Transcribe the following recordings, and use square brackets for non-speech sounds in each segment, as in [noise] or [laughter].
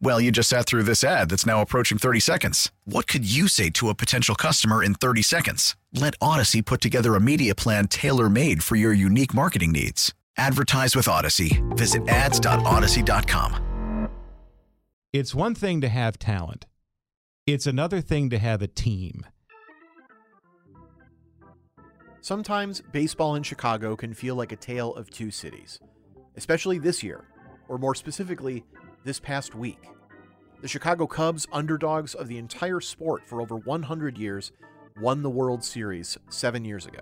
Well, you just sat through this ad that's now approaching 30 seconds. What could you say to a potential customer in 30 seconds? Let Audacy put together a media plan tailor made for your unique marketing needs. Advertise with Audacy. Visit ads.audacy.com. It's one thing to have talent, it's another thing to have a team. Sometimes baseball in Chicago can feel like a tale of two cities, especially this year, or more specifically, this past week. The Chicago Cubs, underdogs of the entire sport for over 100 years, won the World Series seven years ago.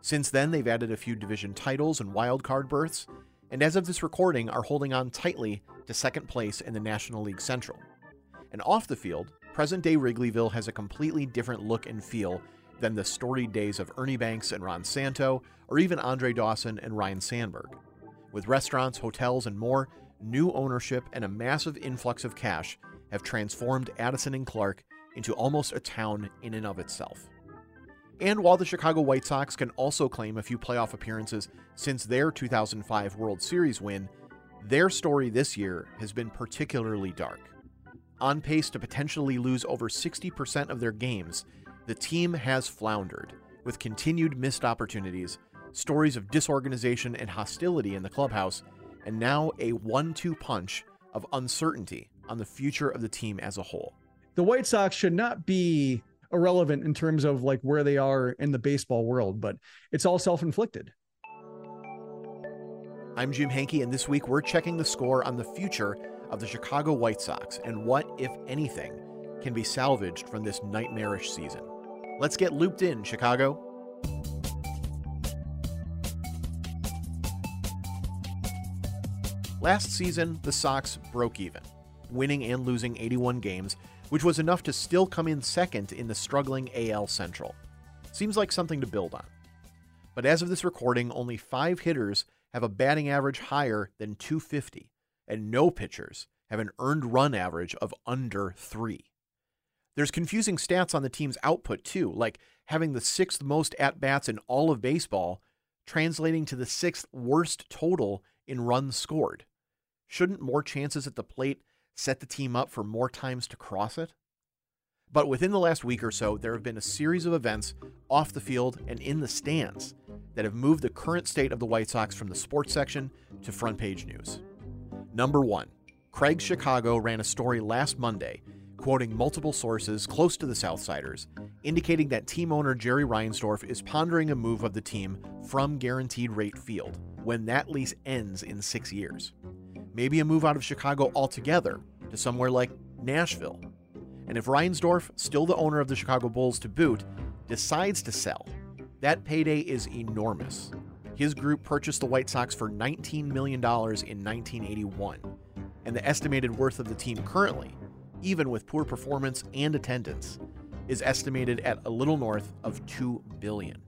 Since then, they've added a few division titles and wild card berths, and as of this recording, are holding on tightly to second place in the National League Central. And off the field, present day Wrigleyville has a completely different look and feel than the storied days of Ernie Banks and Ron Santo, or even Andre Dawson and Ryne Sandberg. With restaurants, hotels, and more, new ownership and a massive influx of cash have transformed Addison and Clark into almost a town in and of itself. And while the Chicago White Sox can also claim a few playoff appearances since their 2005 World Series win, their story this year has been particularly dark. On pace to potentially lose over 60% of their games, the team has floundered, with continued missed opportunities, stories of disorganization and hostility in the clubhouse, and now a one two punch of uncertainty on the future of the team as a whole. The White Sox should not be irrelevant in terms of like where they are in the baseball world, but it's all self inflicted. I'm Jim Hanke, and this week we're checking the score on the future of the Chicago White Sox and what, if anything, can be salvaged from this nightmarish season. Let's get looped in, Chicago. Last season, the Sox broke even, winning and losing 81 games, which was enough to still come in second in the struggling AL Central. Seems like something to build on. But as of this recording, only five hitters have a batting average higher than 250, and no pitchers have an earned run average of under three. There's confusing stats on the team's output, too, like having the sixth most at bats in all of baseball, translating to the sixth worst total in runs scored. Shouldn't more chances at the plate set the team up for more times to cross it? But within the last week or so, there have been a series of events off the field and in the stands that have moved the current state of the White Sox from the sports section to front page news. Number one, Crain's Chicago ran a story last Monday, quoting multiple sources close to the Southsiders, indicating that team owner Jerry Reinsdorf is pondering a move of the team from Guaranteed Rate Field when that lease ends in six years maybe a move out of Chicago altogether to somewhere like Nashville. And if Reinsdorf, still the owner of the Chicago Bulls to boot, decides to sell, that payday is enormous. His group purchased the White Sox for $19 million in 1981, and the estimated worth of the team currently, even with poor performance and attendance, is estimated at a little north of 2 billion.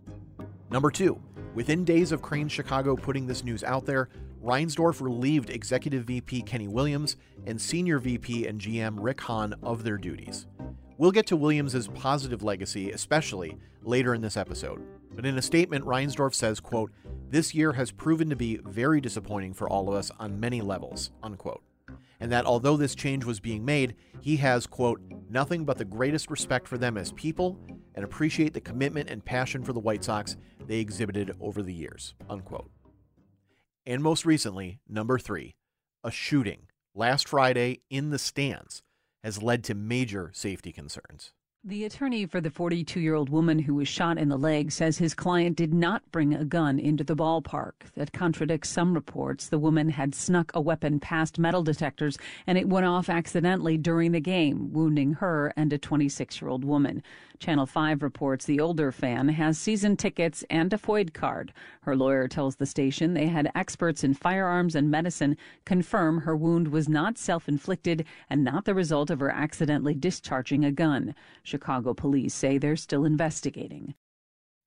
Number 2, within days of Crain's Chicago putting this news out there, Reinsdorf relieved Executive VP Kenny Williams and Senior VP and GM Rick Hahn of their duties. We'll get to Williams' positive legacy, especially later in this episode. But in a statement, Reinsdorf says, quote, This year has proven to be very disappointing for all of us on many levels, unquote. And that although this change was being made, he has, quote, nothing but the greatest respect for them as people and appreciate the commitment and passion for the White Sox they exhibited over the years, unquote. And most recently, number three, a shooting last Friday in the stands has led to major safety concerns. The attorney for the 42 year old woman who was shot in the leg says his client did not bring a gun into the ballpark. That contradicts some reports. The woman had snuck a weapon past metal detectors and it went off accidentally during the game, wounding her and a 26 year old woman. Channel 5 reports the older fan has season tickets and a FOID card. Her lawyer tells the station they had experts in firearms and medicine confirm her wound was not self inflicted and not the result of her accidentally discharging a gun. Chicago police say they're still investigating.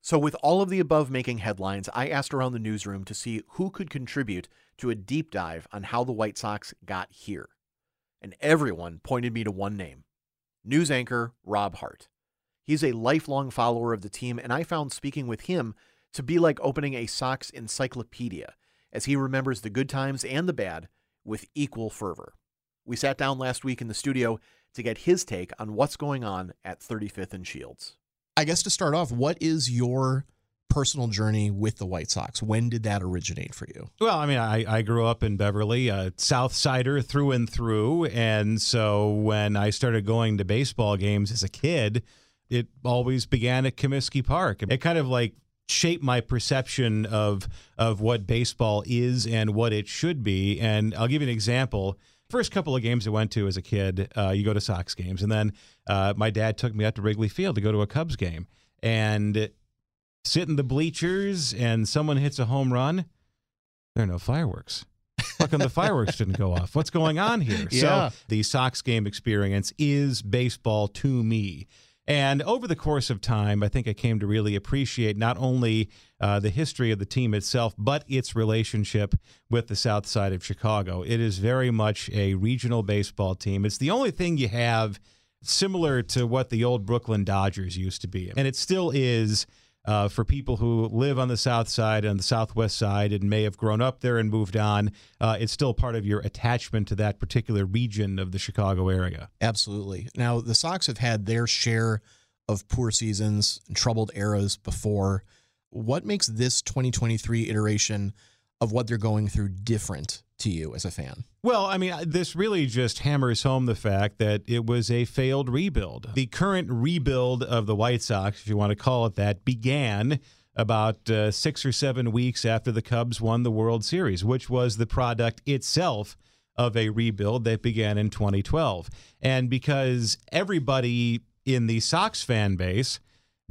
So, with all of the above making headlines, I asked around the newsroom to see who could contribute to a deep dive on how the White Sox got here. And everyone pointed me to one name news anchor Rob Hart. He's a lifelong follower of the team, and I found speaking with him to be like opening a Sox encyclopedia, as he remembers the good times and the bad with equal fervor. We sat down last week in the studio to get his take on what's going on at 35th and Shields. I guess to start off, what is your personal journey with the White Sox? When did that originate for you? Well, I mean, I, I grew up in Beverly, a South Sider through and through. And so when I started going to baseball games as a kid, it always began at Comiskey Park. It kind of like shaped my perception of of what baseball is and what it should be. And I'll give you an example. First couple of games I went to as a kid, uh, you go to Sox games, and then uh, my dad took me out to Wrigley Field to go to a Cubs game, and sit in the bleachers, and someone hits a home run. There are no fireworks. How come the [laughs] fireworks didn't go off? What's going on here? Yeah. So the Sox game experience is baseball to me. And over the course of time, I think I came to really appreciate not only uh, the history of the team itself, but its relationship with the South Side of Chicago. It is very much a regional baseball team. It's the only thing you have similar to what the old Brooklyn Dodgers used to be. And it still is uh, for people who live on the south side and the southwest side and may have grown up there and moved on. Uh, it's still part of your attachment to that particular region of the Chicago area. Absolutely. Now, the Sox have had their share of poor seasons and troubled eras before. What makes this 2023 iteration of what they're going through different to you as a fan? Well, I mean, this really just hammers home the fact that it was a failed rebuild. The current rebuild of the White Sox, if you want to call it that, began about uh, six or seven weeks after the Cubs won the World Series, which was the product itself of a rebuild that began in 2012. And because everybody in the Sox fan base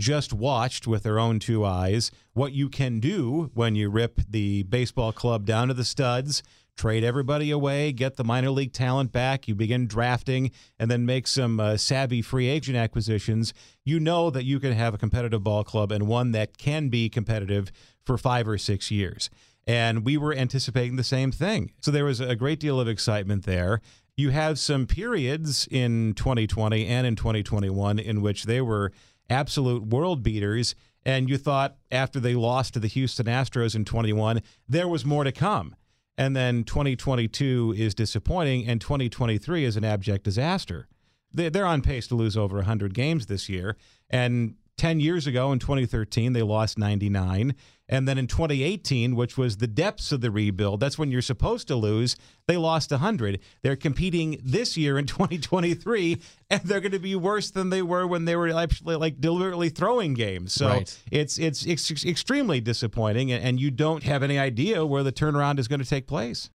just watched with their own two eyes what you can do when you rip the baseball club down to the studs trade everybody away, get the minor league talent back, you begin drafting, and then make some uh, savvy free agent acquisitions, you know that you can have a competitive ball club and one that can be competitive for five or six years. And we were anticipating the same thing. So there was a great deal of excitement there. You have some periods in 2020 and in 2021 in which they were absolute world beaters. And you thought after they lost to the Houston Astros in 21, there was more to come and then 2022 is disappointing, and 2023 is an abject disaster. They're on pace to lose over 100 games this year, and 10 years ago in 2013, they lost 99. And then in 2018, which was the depths of the rebuild, that's when you're supposed to lose, they lost 100. They're competing this year in [laughs] 2023, and they're going to be worse than they were when they were actually like deliberately throwing games. So Right. it's, it's it's extremely disappointing, and- and you don't have any idea where the turnaround is going to take place.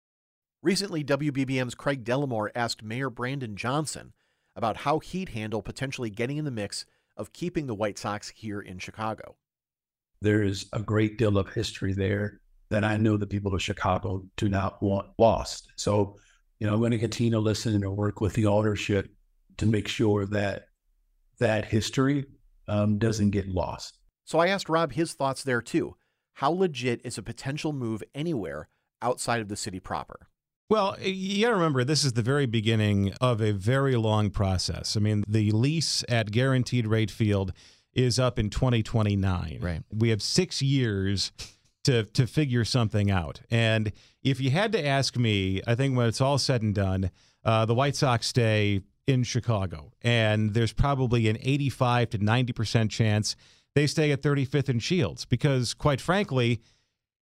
Recently, WBBM's Craig Dellimore asked Mayor Brandon Johnson about how he'd handle potentially getting in the mix of keeping the White Sox here in Chicago. There is a great deal of history there that I know the people of Chicago do not want lost. So, you know, I'm going to continue to listen and work with the ownership to make sure that that history um, doesn't get lost. So I asked Rob his thoughts there too. How legit is a potential move anywhere outside of the city proper? Well, you got to remember, this is the very beginning of a very long process. I mean, the lease at Guaranteed Rate Field is up in 2029. Right. We have six years to to figure something out. And if you had to ask me, I think when it's all said and done, uh, the White Sox stay in Chicago, and there's probably an 85 to 90 percent chance they stay at 35th and Shields because, quite frankly,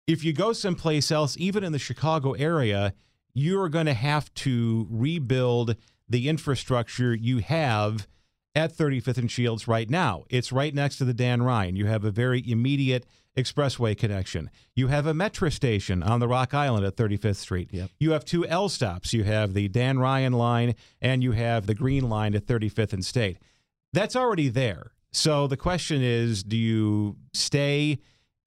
if you go someplace else, even in the Chicago area, you're going to have to rebuild the infrastructure you have at 35th and Shields right now. It's right next to the Dan Ryan. You have a very immediate expressway connection. You have a metro station on the Rock Island at 35th Street. Yep. You have two L stops. You have the Dan Ryan line and you have the Green line at 35th and State. That's already there. So the question is do you stay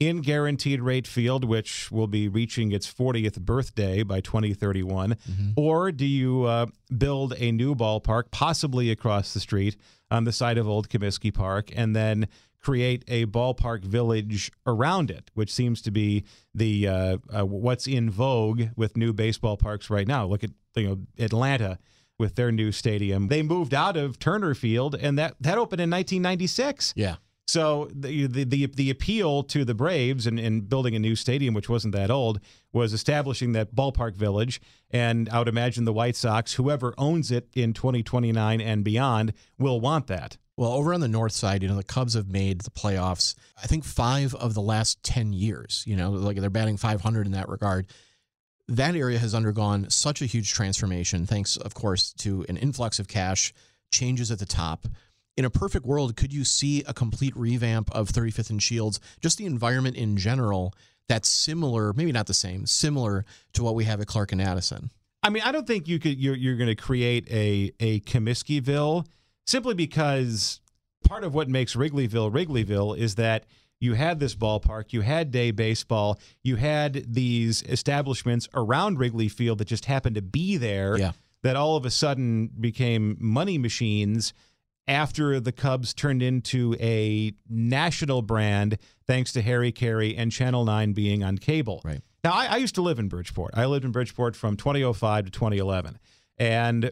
in guaranteed rate field, which will be reaching its 40th birthday by 2031, or do you uh, build a new ballpark, possibly across the street on the site of Old Comiskey Park, and then create a ballpark village around it, which seems to be the uh, uh, what's in vogue with new baseball parks right now. Look at you know Atlanta with their new stadium. They moved out of Turner Field, and that that opened in 1996. Yeah. So the the the, the appeal to the Braves and, and building a new stadium, which wasn't that old, was establishing that ballpark village. And I would imagine the White Sox, whoever owns it in 2029 and beyond, will want that. Well, over on the north side, you know, the Cubs have made the playoffs, I think five of the last 10 years. You know, like they're batting 500 in that regard. That area has undergone such a huge transformation, thanks, of course, to an influx of cash, changes at the top. In a perfect world, could you see a complete revamp of 35th and Shields, just the environment in general, that's similar, maybe not the same, similar to what we have at Clark and Addison? I mean, I don't think you could. You're you're going to create a a Comiskeyville simply because part of what makes Wrigleyville Wrigleyville is that you had this ballpark, you had day baseball, you had these establishments around Wrigley Field that just happened to be there. Yeah. That all of a sudden became money machines after the Cubs turned into a national brand thanks to Harry Caray and Channel 9 being on cable. Right. Now, I, I used to live in Bridgeport. I lived in Bridgeport from 2005 to 2011. And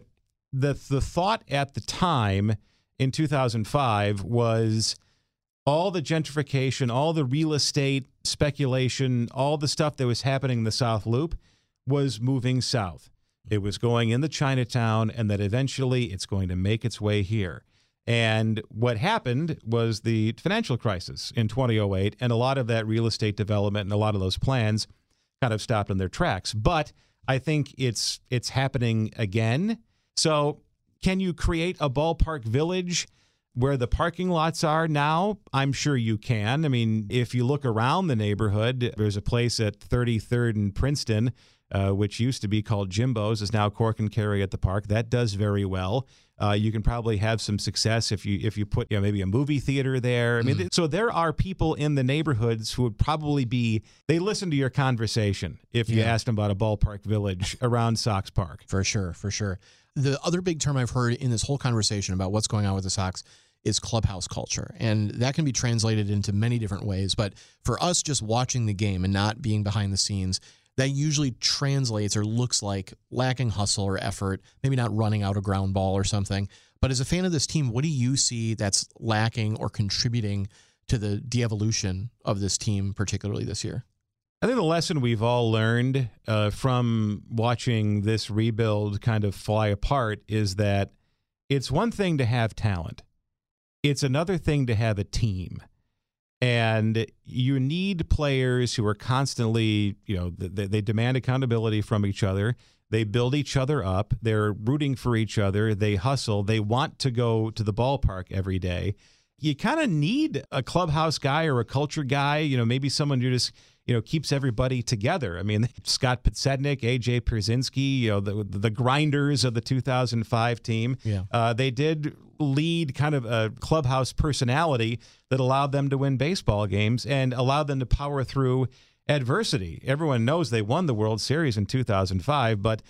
the, the thought at the time in 2005 was all the gentrification, all the real estate speculation, all the stuff that was happening in the South Loop was moving south. It was going in the Chinatown, and that eventually it's going to make its way here. And what happened was the financial crisis in 2008, and a lot of that real estate development and a lot of those plans kind of stopped in their tracks. But I think it's it's happening again. So can you create a ballpark village where the parking lots are now? I'm sure you can. I mean, if you look around the neighborhood, there's a place at 33rd and Princeton, uh, which used to be called Jimbo's, is now Cork and Kerry at the park. That does very well. Uh, you can probably have some success if you if you put you know, maybe a movie theater there. I mean, th- so there are people in the neighborhoods who would probably be they listen to your conversation if you Yeah. asked them about a ballpark village [laughs] around Sox Park. For sure, for sure. The other big term I've heard in this whole conversation about what's going on with the Sox is clubhouse culture. And that can be translated into many different ways. But for us, just watching the game and not being behind the scenes, that usually translates or looks like lacking hustle or effort, maybe not running out a ground ball or something. But as a fan of this team, what do you see that's lacking or contributing to the de evolution of this team, particularly this year? I think the lesson we've all learned uh, from watching this rebuild kind of fly apart is that it's one thing to have talent, it's another thing to have a team. And you need players who are constantly, you know, they, they demand accountability from each other. They build each other up. They're rooting for each other. They hustle. They want to go to the ballpark every day. You kind of need a clubhouse guy or a culture guy, you know, maybe someone who just, you know, keeps everybody together. I mean, Scott Podsednik, AJ Pierzynski, you know, the, the grinders of the 2005 team. Yeah. Uh, they did lead kind of a clubhouse personality that allowed them to win baseball games and allowed them to power through adversity. Everyone knows they won the World Series in 2005, but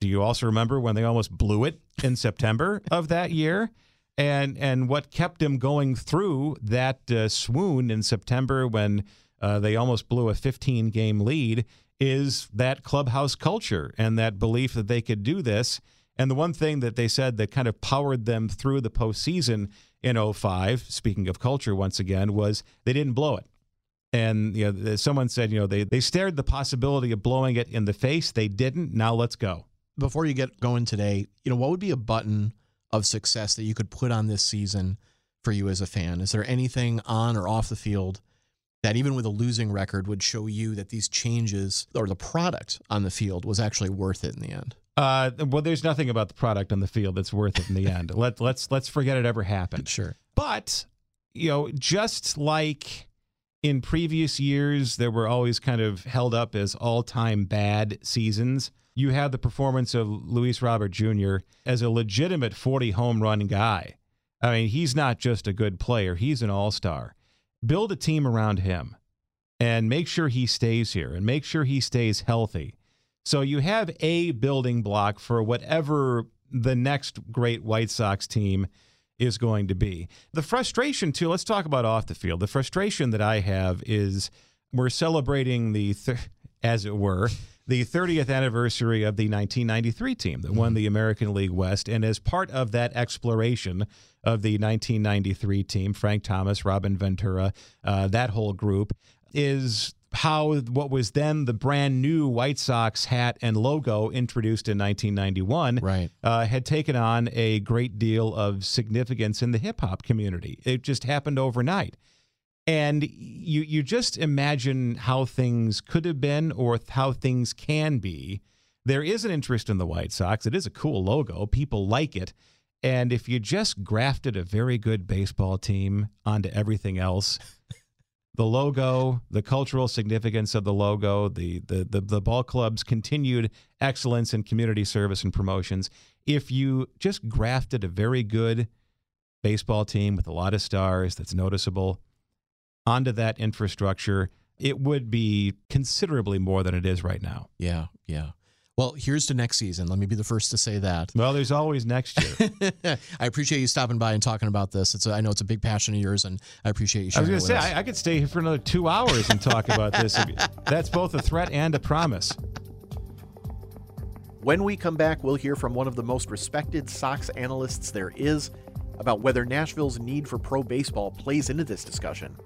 do you also remember when they almost blew it in [laughs] September of that year? And and what kept them going through that uh, swoon in September when uh, they almost blew a 15 game lead is that clubhouse culture and that belief that they could do this. And the one thing that they said that kind of powered them through the postseason in 05, speaking of culture once again, was they didn't blow it. And you know, someone said, you know, they, they stared the possibility of blowing it in the face. They didn't. Now let's go. before you get going today, you know, what would be a button of success that you could put on this season for you as a fan? Is there anything on or off the field that even with a losing record would show you that these changes or the product on the field was actually worth it in the end? Uh, well, there's nothing about the product on the field that's worth it in the [laughs] end. Let let's let's forget it ever happened. Sure. But you know, just like in previous years, there were always kind of held up as all-time bad seasons. You have the performance of Luis Robert Jr. as a legitimate 40 home run guy. I mean, he's not just a good player; he's an all-star. Build a team around him, and make sure he stays here, and make sure he stays healthy. So you have a building block for whatever the next great White Sox team is going to be. The frustration, too, let's talk about off the field. The frustration that I have is we're celebrating the, th- [laughs] as it were, the 30th anniversary of the 1993 team that won the American League West. And as part of that exploration of the 1993 team, Frank Thomas, Robin Ventura, uh, that whole group, is how what was then the brand new White Sox hat and logo introduced in 1991 Right. uh, had taken on a great deal of significance in the hip hop community. It just happened overnight. And you you just imagine how things could have been or how things can be. There is an interest in the White Sox. It is a cool logo. People like it. And if you just grafted a very good baseball team onto everything else, the logo, the cultural significance of the logo, the, the the the ball club's continued excellence in community service and promotions. If you just grafted a very good baseball team with a lot of stars that's noticeable onto that infrastructure, it would be considerably more than it is right now. Yeah. Yeah. Well, here's to next season. Let me be the first to say that. Well, there's always next year. [laughs] I appreciate you stopping by and talking about this. It's a, I know it's a big passion of yours, and I appreciate you I was going to say. I, I could stay here for another two hours and talk about this. [laughs] That's both a threat and a promise. When we come back, we'll hear from one of the most respected Sox analysts there is about whether Nashville's need for pro baseball plays into this discussion.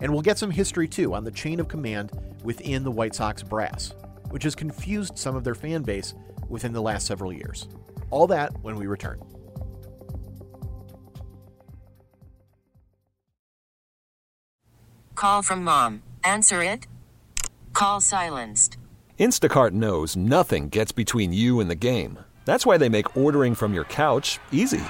And we'll get some history too on the chain of command within the White Sox brass, which has confused some of their fan base within the last several years. All that when we return. Call from mom. Answer it. Call silenced. Instacart knows nothing gets between you and the game. That's why they make ordering from your couch easy.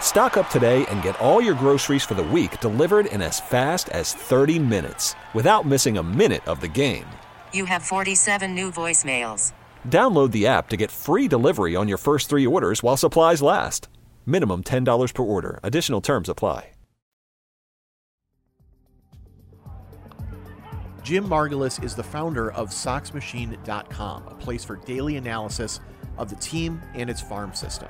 Stock up today and get all your groceries for the week delivered in as fast as 30 minutes without missing a minute of the game. You have 47 new voicemails. Download the app to get free delivery on your first three orders while supplies last. Minimum $10 per order. Additional terms apply. Jim Margalus is the founder of SoxMachine.com, a place for daily analysis of the team and its farm system.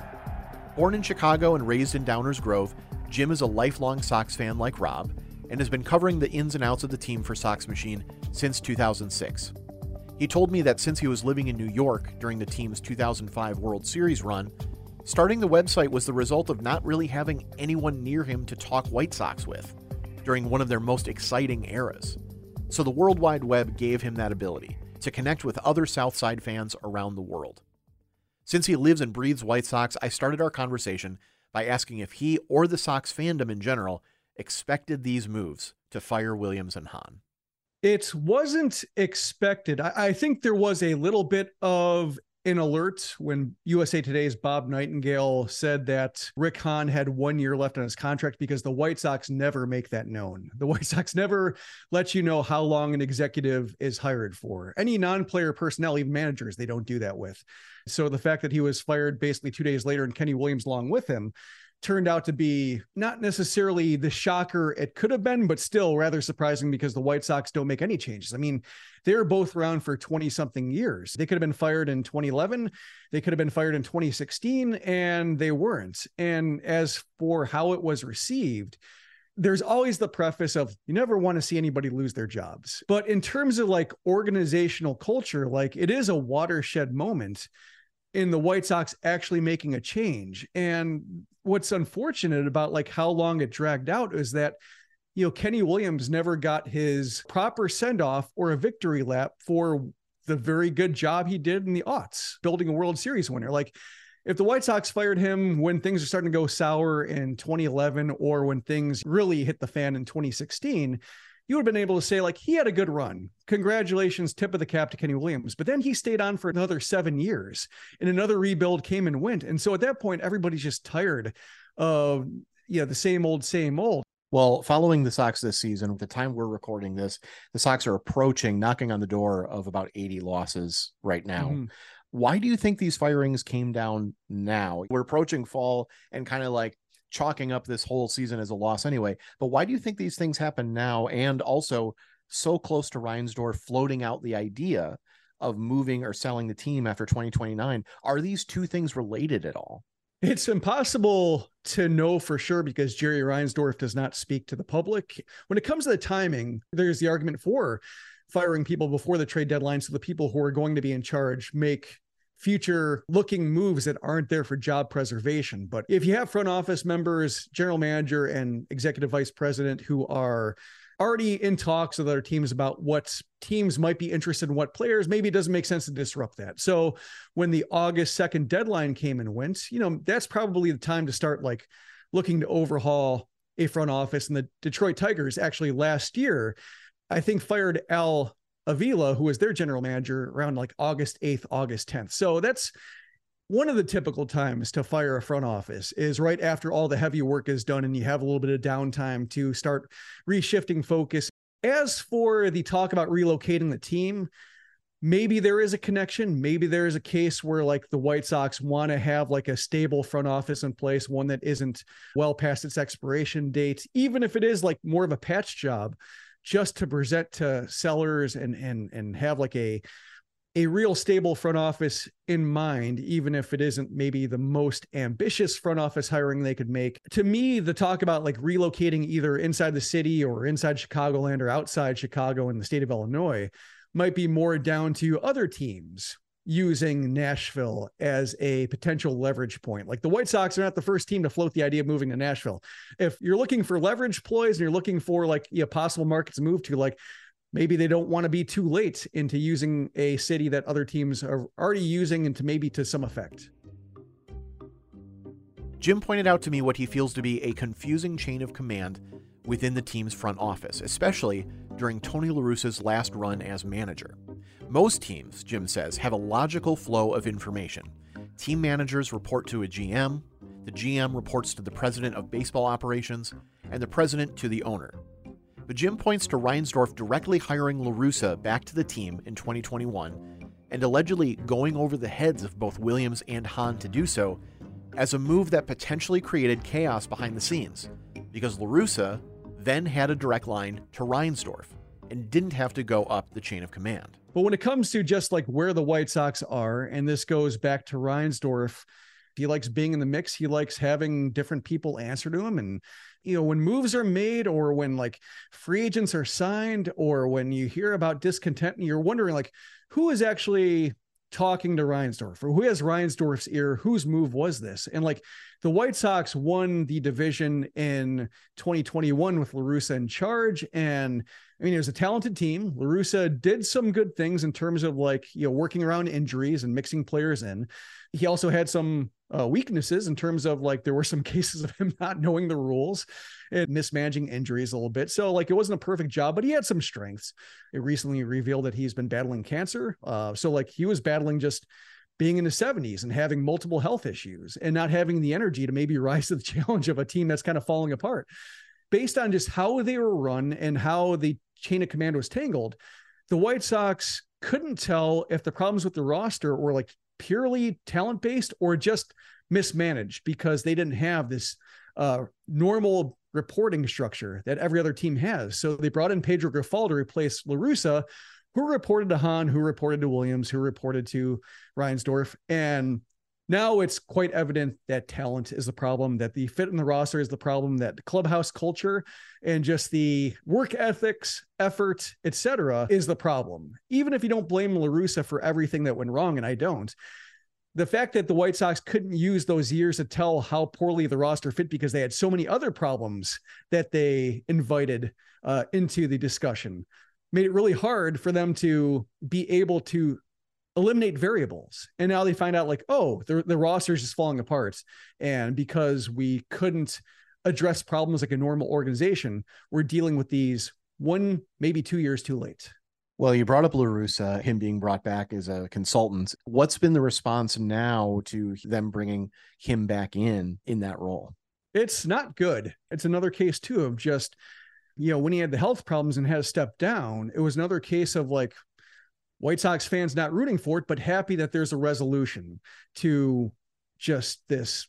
Born in Chicago and raised in Downers Grove, Jim is a lifelong Sox fan like Rob and has been covering the ins and outs of the team for Sox Machine since 2006. He told me that since he was living in New York during the team's 2005 World Series run, starting the website was the result of not really having anyone near him to talk White Sox with during one of their most exciting eras. So the World Wide Web gave him that ability to connect with other Southside fans around the world. Since he lives and breathes White Sox, I started our conversation by asking if he or the Sox fandom in general expected these moves to fire Williams and Hahn. It wasn't expected. I, I think there was a little bit of an alert when USA Today's Bob Nightingale said that Rick Hahn had one year left on his contract because the White Sox never make that known. The White [laughs] Sox never let you know how long an executive is hired for. Any non player personnel, even managers, they don't do that with. So the fact that he was fired basically two days later and Kenny Williams along with him turned out to be not necessarily the shocker it could have been, but still rather surprising because the White Sox don't make any changes. I mean, they were both around for 20 something years. They could have been fired in 2011, they could have been fired in 2016, and they weren't. And as for how it was received, there's always the preface of you never want to see anybody lose their jobs. But in terms of like organizational culture, like it is a watershed moment in the White Sox actually making a change. And what's unfortunate about like how long it dragged out is that you know Kenny Williams never got his proper send off or a victory lap for the very good job he did in the aughts building a World Series winner. Like if the White Sox fired him when things are starting to go sour in 2011 or when things really hit the fan in 2016, you would have been able to say, like, he had a good run. Congratulations, tip of the cap to Kenny Williams. But then he stayed on for another seven years and another rebuild came and went. And so at that point, everybody's just tired of, you know, the same old, same old. Well, following the Sox this season, at the time we're recording this, the Sox are approaching, knocking on the door of about 80 losses right now. Mm-hmm. Why do you think these firings came down now? We're approaching fall and kind of like chalking up this whole season as a loss anyway. But why do you think these things happen now? And also so close to Reinsdorf floating out the idea of moving or selling the team after 2029. Are these two things related at all? It's impossible to know for sure because Jerry Reinsdorf does not speak to the public. When it comes to the timing, there's the argument for firing people before the trade deadline so the people who are going to be in charge make future looking moves that aren't there for job preservation. But if you have front office members, general manager, and executive vice president who are already in talks with other teams about what teams might be interested in what players, maybe it doesn't make sense to disrupt that. So when the August 2nd deadline came and went, you know, that's probably the time to start like looking to overhaul a front office. And the Detroit Tigers actually last year, I think fired Al Avila, who was their general manager around like August 8th, August 10th. So that's one of the typical times to fire a front office is right after all the heavy work is done and you have a little bit of downtime to start reshifting focus. As for the talk about relocating the team, maybe there is a connection. Maybe there is a case where like the White Sox want to have like a stable front office in place, one that isn't well past its expiration date, even if it is like more of a patch job just to present to sellers and and and have like a a real stable front office in mind, even if it isn't maybe the most ambitious front office hiring they could make. To me, the talk about like relocating either inside the city or inside Chicagoland or outside Chicago in the state of Illinois might be more down to other teams using Nashville as a potential leverage point. Like the White Sox are not the first team to float the idea of moving to Nashville. If you're looking for leverage ploys and you're looking for like a possible market to move to, like maybe they don't want to be too late into using a city that other teams are already using and to maybe to some effect. Jim pointed out to me what he feels to be a confusing chain of command within the team's front office, especially during Tony LaRussa's last run as manager. Most teams, Jim says, have a logical flow of information. Team managers report to a GM, the GM reports to the president of baseball operations, and the president to the owner. But Jim points to Reinsdorf directly hiring LaRussa back to the team in 2021 and allegedly going over the heads of both Williams and Hahn to do so as a move that potentially created chaos behind the scenes, because LaRussa then had a direct line to Reinsdorf and didn't have to go up the chain of command. But when it comes to just like where the White Sox are, and this goes back to Reinsdorf, he likes being in the mix. He likes having different people answer to him. And, you know, when moves are made or when like free agents are signed or when you hear about discontent and you're wondering like who is actually talking to Reinsdorf or who has Reinsdorf's ear? Whose move was this? And like the White Sox won the division in 2021 with LaRussa in charge. And I mean, it was a talented team. LaRussa did some good things in terms of like, you know, working around injuries and mixing players in. He also had some uh, weaknesses in terms of like there were some [laughs] cases of him not knowing the rules and mismanaging injuries a little bit. So like it wasn't a perfect job, but he had some strengths. It recently revealed that he's been battling cancer. Uh, so like he was battling just being in his 70s and having multiple health issues and not having the energy to maybe [laughs] rise to the challenge of a team that's kind of falling apart. Based on just how they were run and how the chain of command was tangled, the White Sox couldn't tell if the problems with the roster were like purely talent based or just mismanaged because they didn't have this uh, normal reporting structure that every other team has. So they brought in Pedro Grifol to replace LaRussa, who reported to Hahn, who reported to Williams, who reported to Reinsdorf. And now it's quite evident that talent is the problem, that the fit in the roster is the problem, that the clubhouse culture and just the work ethics, effort, etc., is the problem. Even if you don't blame LaRussa for everything that went wrong, and I don't, the fact that the White Sox couldn't use those years to tell how poorly the roster fit because they had so many other problems that they invited uh, into the discussion made it really hard for them to be able to eliminate variables. And now they find out like, oh, the, the roster is just falling apart. And because we couldn't address problems like a normal organization, we're dealing with these one, maybe two years too late. Well, you brought up La Russa, him being brought back as a consultant. What's been the response now to them bringing him back in in that role? It's not good. It's another case too of just, you know, when he had the health problems and had to step down, it was another case of like White Sox fans not rooting for it, but happy that there's a resolution to just this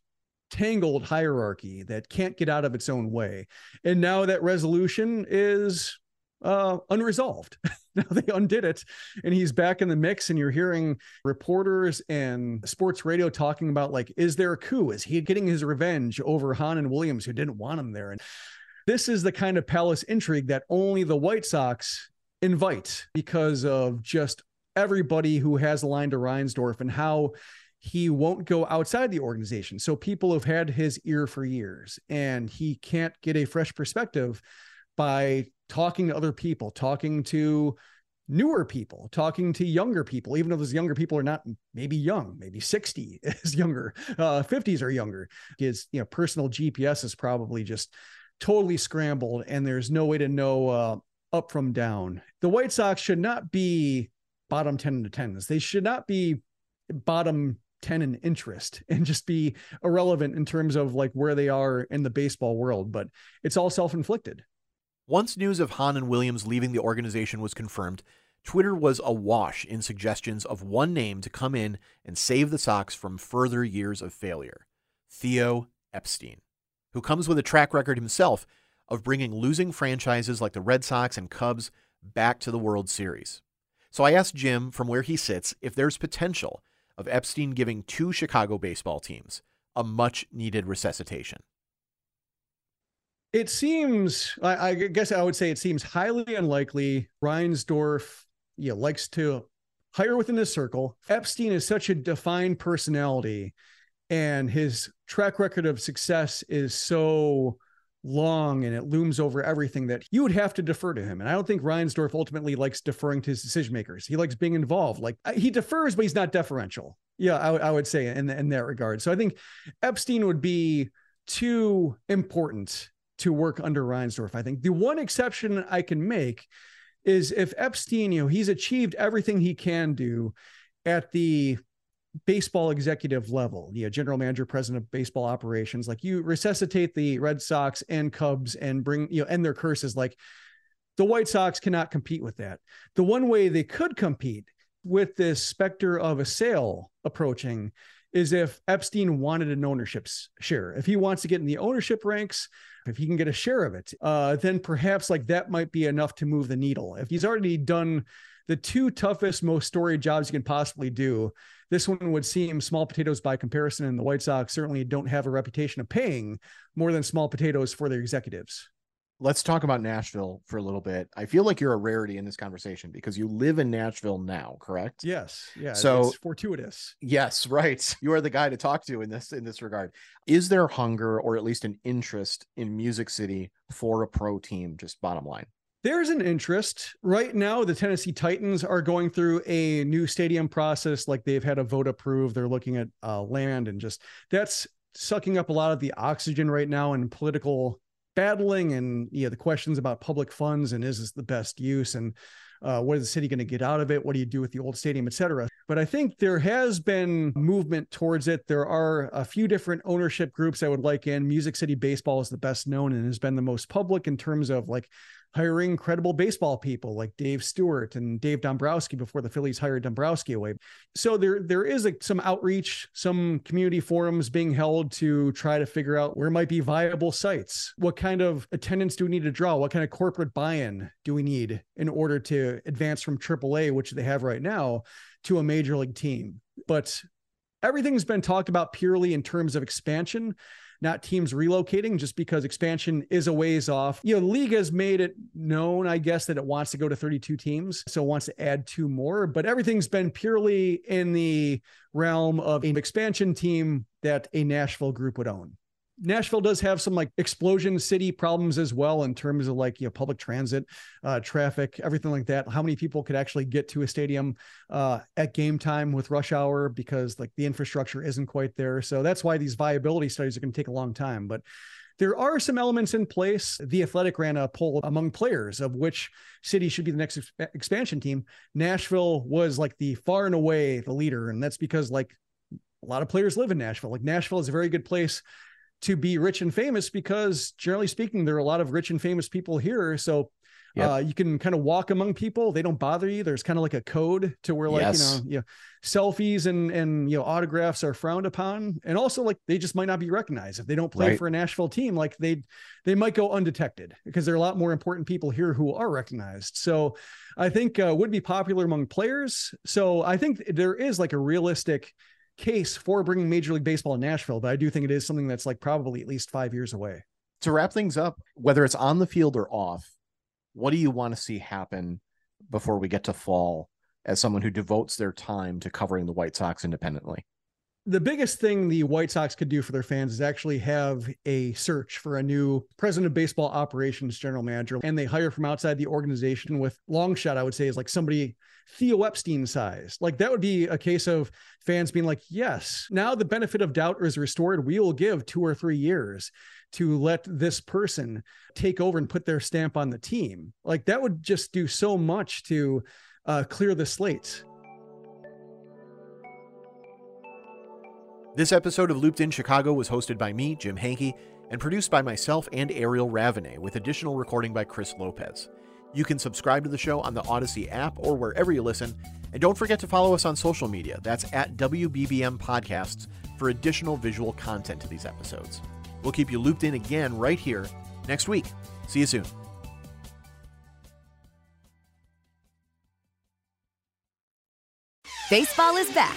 tangled hierarchy that can't get out of its own way. And now that resolution is uh, unresolved. [laughs] now they undid it, and he's back in the mix. And you're hearing reporters and sports radio talking about like, is there a coup? Is he getting his revenge over Hahn and Williams, who didn't want him there? And this is the kind of palace intrigue that only the White Sox invite because of just everybody who has a line to Reinsdorf and how he won't go outside the organization. So people have had his ear for years and he can't get a fresh perspective by talking to other people, talking to newer people, talking to younger people, even though those younger people are not maybe young, maybe 60 [laughs] is younger, uh, 50s are younger. His you know personal GPS is probably just totally scrambled and there's no way to know uh, up from down. The White Sox should not be bottom 10 in attendance. They should not be bottom 10 in interest [laughs] and just be irrelevant in terms of like where they are in the baseball world, but it's all self-inflicted. Once news of Hahn and Williams leaving the organization was confirmed, Twitter was awash in suggestions of one name to come in and save the Sox from further years of failure Theo Epstein, who comes with a track record himself of bringing losing franchises like the Red Sox and Cubs back to the World Series. So I asked Jim from where he sits if there's potential of Epstein giving two Chicago baseball teams a much needed resuscitation. It seems, I, guess I would say it seems highly unlikely. Reinsdorf yeah, likes to hire within his circle. Epstein is such a defined personality, and his track record of success is so long and it looms over everything that you would have to defer to him. And I don't think Reinsdorf ultimately likes deferring to his decision makers. He likes being involved. Like he defers, but he's not deferential. Yeah, I, I would say in, in that regard. So I think Epstein would be too important to work under Reinsdorf. I think the one exception I can make is if Epstein, you know, he's achieved everything he can do at the baseball executive level, you know, general manager, president of baseball operations, like you resuscitate the Red Sox and Cubs and bring, you know, end their curses. Like the White Sox cannot compete with that. The one way they could compete with this specter of a sale approaching is if Epstein wanted an ownership share. If he wants to get in the ownership ranks, if he can get a share of it, uh, then perhaps like that might be enough to move the needle. If he's already done the two toughest, most storied jobs you can possibly do, this one would seem small potatoes by comparison, and the White Sox certainly don't have a reputation of paying more than small potatoes for their executives. Let's talk about Nashville for a little bit. I feel like you're a rarity in this conversation because you live in Nashville now, correct? Yes. Yeah. So it's fortuitous. Yes, right. [laughs] You are the guy to talk to in this in this regard. Is there hunger or at least an interest in Music City for a pro team? Just bottom line. There's an interest right now. The Tennessee Titans are going through a new stadium process. Like they've had a vote approved. They're looking at uh, land and just that's sucking up a lot of the oxygen right now in political battling and you know the questions about public funds and is this the best use and uh, what is the city going to get out of it? What do you do with the old stadium, et cetera? But I think there has been movement towards it. There are a few different ownership groups I would like in. Music City Baseball is the best known and has been the most public in terms of like hiring credible baseball people like Dave Stewart and Dave Dombrowski before the Phillies hired Dombrowski away. So there there is a, some outreach, some community forums being held to try to figure out where might be viable sites. What kind of attendance do we need to draw? What kind of corporate buy-in do we need in order to advance from AAA, which they have right now, to a major league team? But everything's been talked about purely in terms of expansion not teams relocating just because expansion is a ways off. You know, the league has made it known, I guess, that it wants to go to 32 teams. So wants to add two more, but everything's been purely in the realm of an expansion team that a Nashville group would own. Nashville does have some like explosion city problems as well in terms of like you know public transit, uh, traffic, everything like that. How many people could actually get to a stadium uh, at game time with rush hour because like the infrastructure isn't quite there. So that's why these viability studies are going to take a long time. But there are some elements in place. The Athletic ran a poll among players of which city should be the next expansion team. Nashville was like the far and away the leader. And that's because like a lot of players live in Nashville. Like Nashville is a very good place to be rich and famous because generally speaking, there are a lot of rich and famous people here. So Yep. Uh, you can kind of walk among people; they don't bother you. There's kind of like a code to where, like yes. you know, you know, selfies and and you know autographs are frowned upon, and also like they just might not be recognized if they don't play right. for a Nashville team. Like they they might go undetected because there are a lot more important people here who are recognized. So I think uh, would be popular among players. So I think there is like a realistic case for bringing Major League Baseball in Nashville, but I do think it is something that's like probably at least five years away. To wrap things up, whether it's on the field or off, what do you want to see happen before we get to fall as someone who devotes their time to covering the White Sox independently? The biggest thing the White Sox could do for their fans is actually have a search for a new president of baseball operations general manager. And they hire from outside the organization with long shot, I would say, is like somebody Theo Epstein size. Like that would be a case of fans being like, yes, now the benefit of doubt is restored. We will give two or three years to let this person take over and put their stamp on the team. Like that would just do so much to uh, clear the slates. This episode of Looped in Chicago was hosted by me, Jim Hanke, and produced by myself and Ariel Ravenet, with additional recording by Chris Lopez. You can subscribe to the show on the Audacy app or wherever you listen. And don't forget to follow us on social media. That's at WBBM Podcasts for additional visual content to these episodes. We'll keep you looped in again right here next week. See you soon. Baseball is back